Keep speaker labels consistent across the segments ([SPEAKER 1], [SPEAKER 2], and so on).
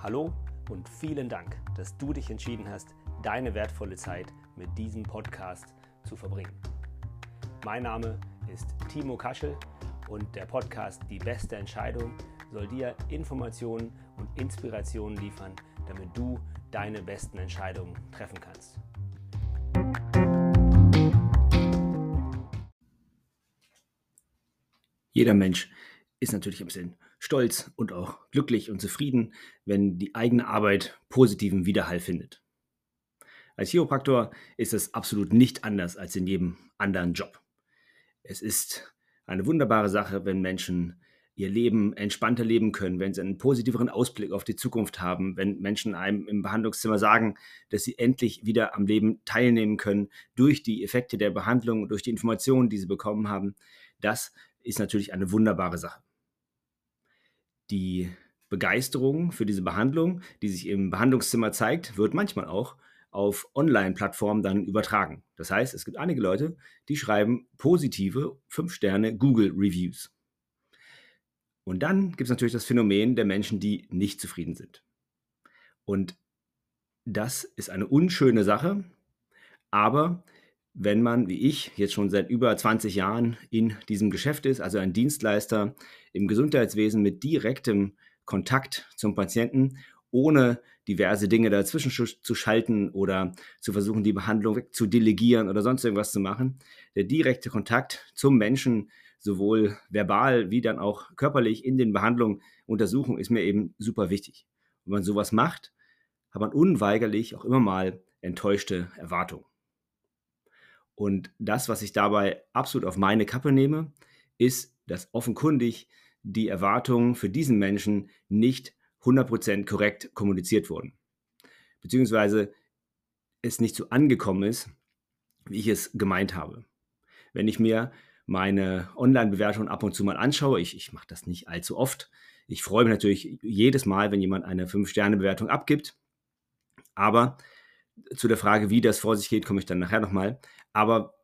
[SPEAKER 1] Hallo und vielen Dank, dass du dich entschieden hast, deine wertvolle Zeit mit diesem Podcast zu verbringen. Mein Name ist Timo Kaschel und der Podcast Die beste Entscheidung soll dir Informationen und Inspirationen liefern, damit du deine besten Entscheidungen treffen kannst.
[SPEAKER 2] Jeder Mensch ist natürlich ein bisschen stolz und auch glücklich und zufrieden, wenn die eigene Arbeit positiven Widerhall findet. Als Chiropraktor ist es absolut nicht anders als in jedem anderen Job. Es ist eine wunderbare Sache, wenn Menschen ihr Leben entspannter leben können, wenn sie einen positiveren Ausblick auf die Zukunft haben, wenn Menschen einem im Behandlungszimmer sagen, dass sie endlich wieder am Leben teilnehmen können durch die Effekte der Behandlung, durch die Informationen, die sie bekommen haben. Das ist natürlich eine wunderbare Sache. Die Begeisterung für diese Behandlung, die sich im Behandlungszimmer zeigt, wird manchmal auch auf Online-Plattformen dann übertragen. Das heißt, es gibt einige Leute, die schreiben positive 5-Sterne Google-Reviews. Und dann gibt es natürlich das Phänomen der Menschen, die nicht zufrieden sind. Und das ist eine unschöne Sache, aber wenn man, wie ich, jetzt schon seit über 20 Jahren in diesem Geschäft ist, also ein Dienstleister im Gesundheitswesen mit direktem Kontakt zum Patienten, ohne diverse Dinge dazwischen zu schalten oder zu versuchen, die Behandlung zu delegieren oder sonst irgendwas zu machen. Der direkte Kontakt zum Menschen, sowohl verbal wie dann auch körperlich in den Behandlungen, Untersuchungen, ist mir eben super wichtig. Wenn man sowas macht, hat man unweigerlich auch immer mal enttäuschte Erwartungen. Und das, was ich dabei absolut auf meine Kappe nehme, ist, dass offenkundig die Erwartungen für diesen Menschen nicht 100% korrekt kommuniziert wurden. Beziehungsweise es nicht so angekommen ist, wie ich es gemeint habe. Wenn ich mir meine Online-Bewertung ab und zu mal anschaue, ich, ich mache das nicht allzu oft. Ich freue mich natürlich jedes Mal, wenn jemand eine 5-Sterne-Bewertung abgibt. Aber zu der Frage, wie das vor sich geht, komme ich dann nachher nochmal. Aber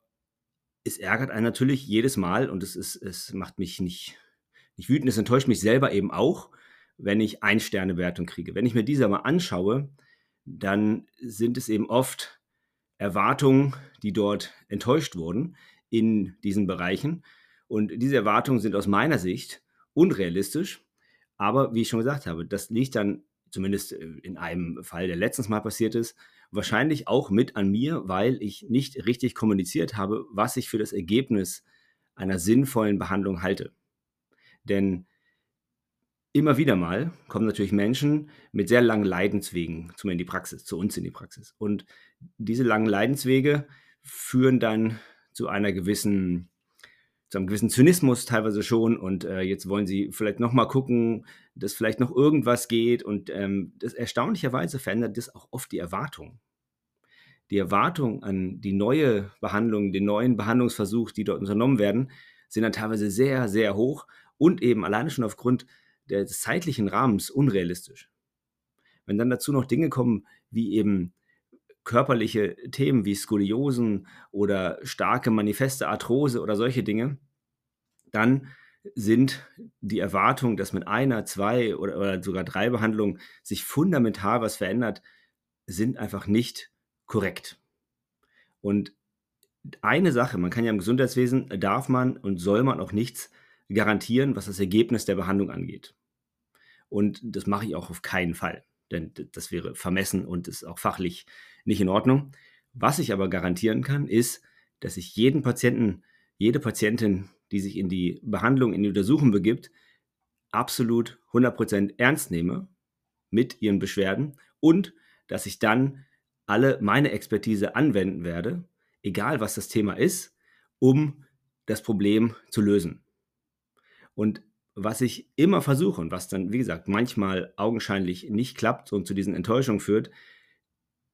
[SPEAKER 2] es ärgert einen natürlich jedes Mal und es, ist, es macht mich nicht, nicht wütend, es enttäuscht mich selber eben auch, wenn ich Ein-Sterne-Wertung kriege. Wenn ich mir diese mal anschaue, dann sind es eben oft Erwartungen, die dort enttäuscht wurden in diesen Bereichen. Und diese Erwartungen sind aus meiner Sicht unrealistisch. Aber wie ich schon gesagt habe, das liegt dann zumindest äh, in einem Fall, der letztens mal passiert ist, wahrscheinlich auch mit an mir, weil ich nicht richtig kommuniziert habe, was ich für das Ergebnis einer sinnvollen Behandlung halte. Denn immer wieder mal kommen natürlich Menschen mit sehr langen Leidenswegen zu mir in die Praxis, zu uns in die Praxis. Und diese langen Leidenswege führen dann zu einer gewissen zu einem gewissen Zynismus teilweise schon und äh, jetzt wollen sie vielleicht nochmal gucken, dass vielleicht noch irgendwas geht und ähm, das erstaunlicherweise verändert das auch oft die Erwartung. Die Erwartung an die neue Behandlung, den neuen Behandlungsversuch, die dort unternommen werden, sind dann teilweise sehr, sehr hoch und eben alleine schon aufgrund des zeitlichen Rahmens unrealistisch. Wenn dann dazu noch Dinge kommen, wie eben körperliche Themen wie Skoliosen oder starke manifeste Arthrose oder solche Dinge, dann sind die Erwartungen, dass mit einer, zwei oder, oder, sogar drei Behandlungen sich fundamental was verändert, sind einfach nicht korrekt. Und eine Sache, man kann ja im Gesundheitswesen, darf man und soll man auch nichts garantieren, was das Ergebnis der Behandlung angeht. Und das mache ich auch auf keinen Fall, denn das wäre vermessen und ist auch fachlich nicht in Ordnung. Was ich aber garantieren kann, ist, dass ich jeden Patienten, jede Patientin, die sich in die Behandlung, in die Untersuchung begibt, absolut 100% ernst nehme mit ihren Beschwerden und dass ich dann alle meine Expertise anwenden werde, egal was das Thema ist, um das Problem zu lösen. Und was ich immer versuche und was dann, wie gesagt, manchmal augenscheinlich nicht klappt und zu diesen Enttäuschungen führt,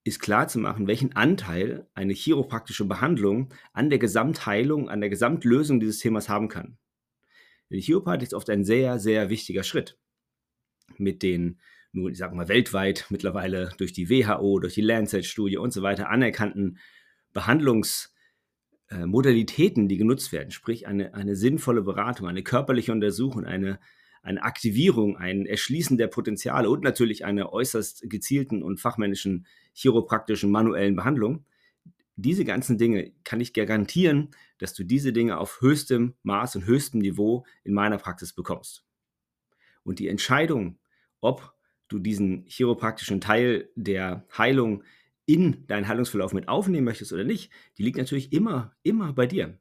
[SPEAKER 2] ist klar zu machen, welchen Anteil eine chiropraktische Behandlung an der Gesamtheilung, an der Gesamtlösung dieses Themas haben kann. Die Chiropathie ist oft ein sehr, sehr wichtiger Schritt. Mit den, nur ich sag mal, weltweit mittlerweile durch die WHO, durch die Lancet-Studie und so weiter anerkannten Behandlungsmodalitäten, die genutzt werden, sprich eine, eine sinnvolle Beratung, eine körperliche Untersuchung, eine, eine Aktivierung, ein Erschließen der Potenziale und natürlich einer äußerst gezielten und fachmännischen chiropraktischen manuellen Behandlung. Diese ganzen Dinge kann ich garantieren, dass du diese Dinge auf höchstem Maß und höchstem Niveau in meiner Praxis bekommst. Und die Entscheidung, ob du diesen chiropraktischen Teil der Heilung in deinen Heilungsverlauf mit aufnehmen möchtest oder nicht, die liegt natürlich immer, immer bei dir.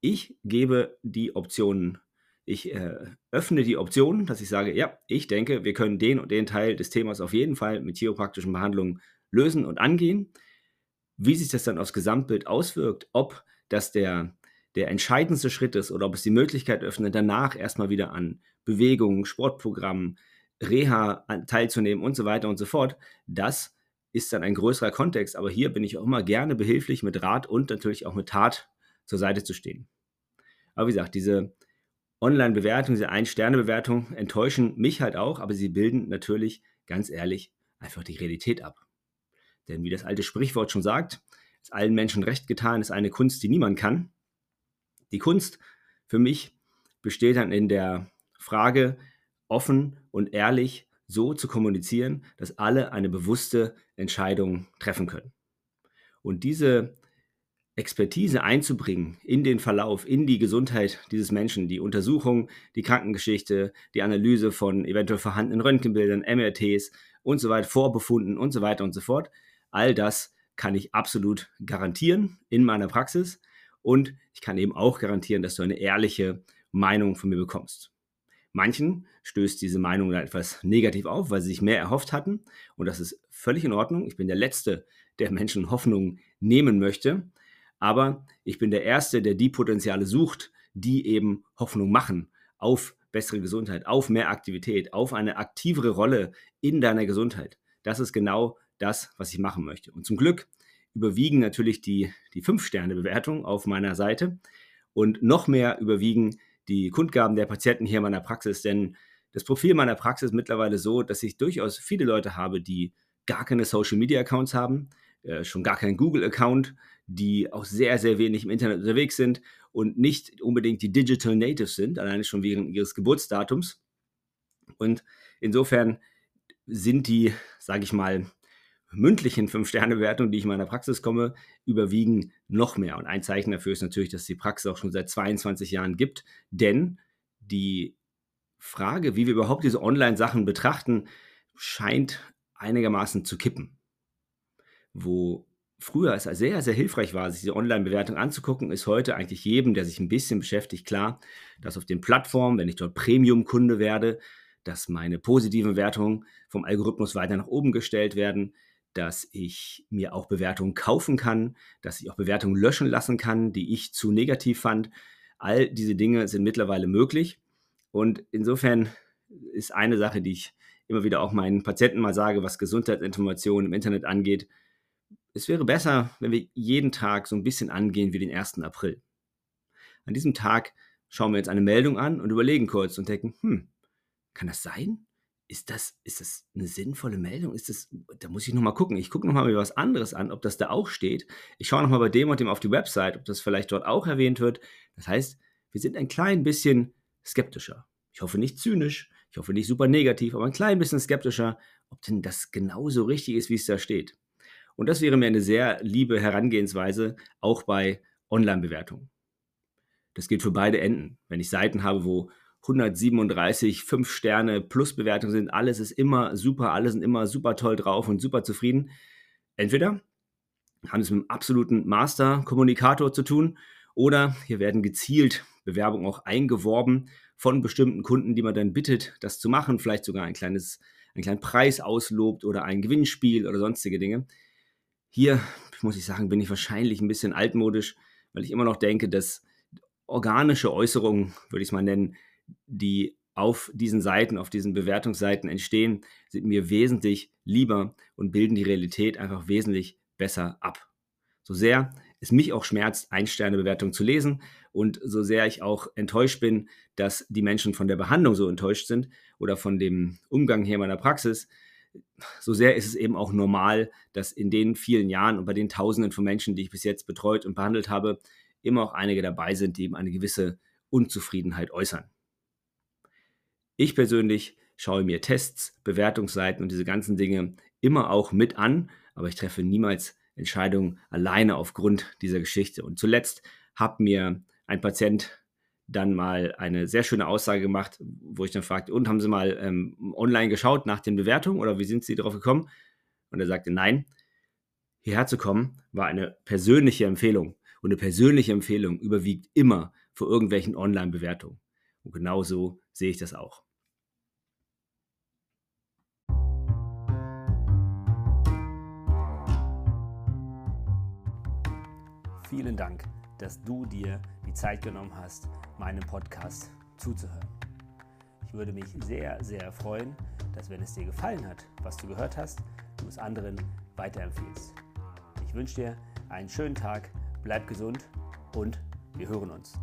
[SPEAKER 2] Ich gebe die Optionen ich äh, öffne die Option, dass ich sage, ja, ich denke, wir können den und den Teil des Themas auf jeden Fall mit chiropraktischen Behandlungen lösen und angehen. Wie sich das dann aufs Gesamtbild auswirkt, ob das der, der entscheidendste Schritt ist oder ob es die Möglichkeit öffnet, danach erstmal wieder an Bewegungen, Sportprogrammen, Reha teilzunehmen und so weiter und so fort, das ist dann ein größerer Kontext. Aber hier bin ich auch immer gerne behilflich mit Rat und natürlich auch mit Tat zur Seite zu stehen. Aber wie gesagt, diese, Online-Bewertungen, diese Ein-Sterne-Bewertungen enttäuschen mich halt auch, aber sie bilden natürlich, ganz ehrlich, einfach die Realität ab. Denn wie das alte Sprichwort schon sagt, ist allen Menschen recht getan, ist eine Kunst, die niemand kann. Die Kunst für mich besteht dann in der Frage, offen und ehrlich so zu kommunizieren, dass alle eine bewusste Entscheidung treffen können. Und diese Expertise einzubringen in den Verlauf, in die Gesundheit dieses Menschen, die Untersuchung, die Krankengeschichte, die Analyse von eventuell vorhandenen Röntgenbildern, MRTs und so weiter, Vorbefunden und so weiter und so fort. All das kann ich absolut garantieren in meiner Praxis und ich kann eben auch garantieren, dass du eine ehrliche Meinung von mir bekommst. Manchen stößt diese Meinung dann etwas negativ auf, weil sie sich mehr erhofft hatten und das ist völlig in Ordnung. Ich bin der Letzte, der Menschen Hoffnung nehmen möchte. Aber ich bin der Erste, der die Potenziale sucht, die eben Hoffnung machen auf bessere Gesundheit, auf mehr Aktivität, auf eine aktivere Rolle in deiner Gesundheit. Das ist genau das, was ich machen möchte. Und zum Glück überwiegen natürlich die, die Fünf-Sterne-Bewertung auf meiner Seite und noch mehr überwiegen die Kundgaben der Patienten hier in meiner Praxis, denn das Profil meiner Praxis ist mittlerweile so, dass ich durchaus viele Leute habe, die gar keine Social-Media-Accounts haben, äh, schon gar keinen Google-Account, die auch sehr, sehr wenig im Internet unterwegs sind und nicht unbedingt die Digital Natives sind, alleine schon wegen ihres Geburtsdatums. Und insofern sind die, sage ich mal, mündlichen Fünf-Sterne-Bewertungen, die ich in meiner Praxis komme, überwiegen noch mehr. Und ein Zeichen dafür ist natürlich, dass die Praxis auch schon seit 22 Jahren gibt, denn die Frage, wie wir überhaupt diese Online-Sachen betrachten, scheint einigermaßen zu kippen. Wo früher es sehr, sehr hilfreich war, sich diese Online-Bewertung anzugucken, ist heute eigentlich jedem, der sich ein bisschen beschäftigt, klar, dass auf den Plattformen, wenn ich dort Premium-Kunde werde, dass meine positiven Wertungen vom Algorithmus weiter nach oben gestellt werden, dass ich mir auch Bewertungen kaufen kann, dass ich auch Bewertungen löschen lassen kann, die ich zu negativ fand. All diese Dinge sind mittlerweile möglich. Und insofern ist eine Sache, die ich immer wieder auch meinen Patienten mal sage, was Gesundheitsinformationen im Internet angeht, es wäre besser, wenn wir jeden Tag so ein bisschen angehen wie den 1. April. An diesem Tag schauen wir jetzt eine Meldung an und überlegen kurz und denken, hm, kann das sein? Ist das, ist das eine sinnvolle Meldung? Ist das, da muss ich nochmal gucken. Ich gucke nochmal mir was anderes an, ob das da auch steht. Ich schaue nochmal bei dem und dem auf die Website, ob das vielleicht dort auch erwähnt wird. Das heißt, wir sind ein klein bisschen skeptischer. Ich hoffe nicht zynisch, ich hoffe nicht super negativ, aber ein klein bisschen skeptischer, ob denn das genauso richtig ist, wie es da steht. Und das wäre mir eine sehr liebe Herangehensweise, auch bei Online-Bewertungen. Das gilt für beide Enden. Wenn ich Seiten habe, wo 137 5 Sterne plus Bewertungen sind, alles ist immer super, alle sind immer super toll drauf und super zufrieden. Entweder haben es mit einem absoluten Master-Kommunikator zu tun oder hier werden gezielt Bewerbungen auch eingeworben von bestimmten Kunden, die man dann bittet, das zu machen, vielleicht sogar ein kleines, einen kleinen Preis auslobt oder ein Gewinnspiel oder sonstige Dinge. Hier, muss ich sagen, bin ich wahrscheinlich ein bisschen altmodisch, weil ich immer noch denke, dass organische Äußerungen, würde ich es mal nennen, die auf diesen Seiten, auf diesen Bewertungsseiten entstehen, sind mir wesentlich lieber und bilden die Realität einfach wesentlich besser ab. So sehr es mich auch schmerzt, Ein-Sterne-Bewertungen zu lesen und so sehr ich auch enttäuscht bin, dass die Menschen von der Behandlung so enttäuscht sind oder von dem Umgang hier in meiner Praxis, so sehr ist es eben auch normal, dass in den vielen Jahren und bei den Tausenden von Menschen, die ich bis jetzt betreut und behandelt habe, immer auch einige dabei sind, die eben eine gewisse Unzufriedenheit äußern. Ich persönlich schaue mir Tests, Bewertungsseiten und diese ganzen Dinge immer auch mit an, aber ich treffe niemals Entscheidungen alleine aufgrund dieser Geschichte. Und zuletzt hat mir ein Patient dann mal eine sehr schöne Aussage gemacht, wo ich dann fragte, und haben Sie mal ähm, online geschaut nach den Bewertungen oder wie sind Sie darauf gekommen? Und er sagte, nein, hierher zu kommen war eine persönliche Empfehlung. Und eine persönliche Empfehlung überwiegt immer vor irgendwelchen Online-Bewertungen. Und genauso sehe ich das auch.
[SPEAKER 1] Vielen Dank, dass du dir die Zeit genommen hast, meinem Podcast zuzuhören. Ich würde mich sehr, sehr freuen, dass wenn es dir gefallen hat, was du gehört hast, du es anderen weiterempfiehlst. Ich wünsche dir einen schönen Tag, bleib gesund und wir hören uns.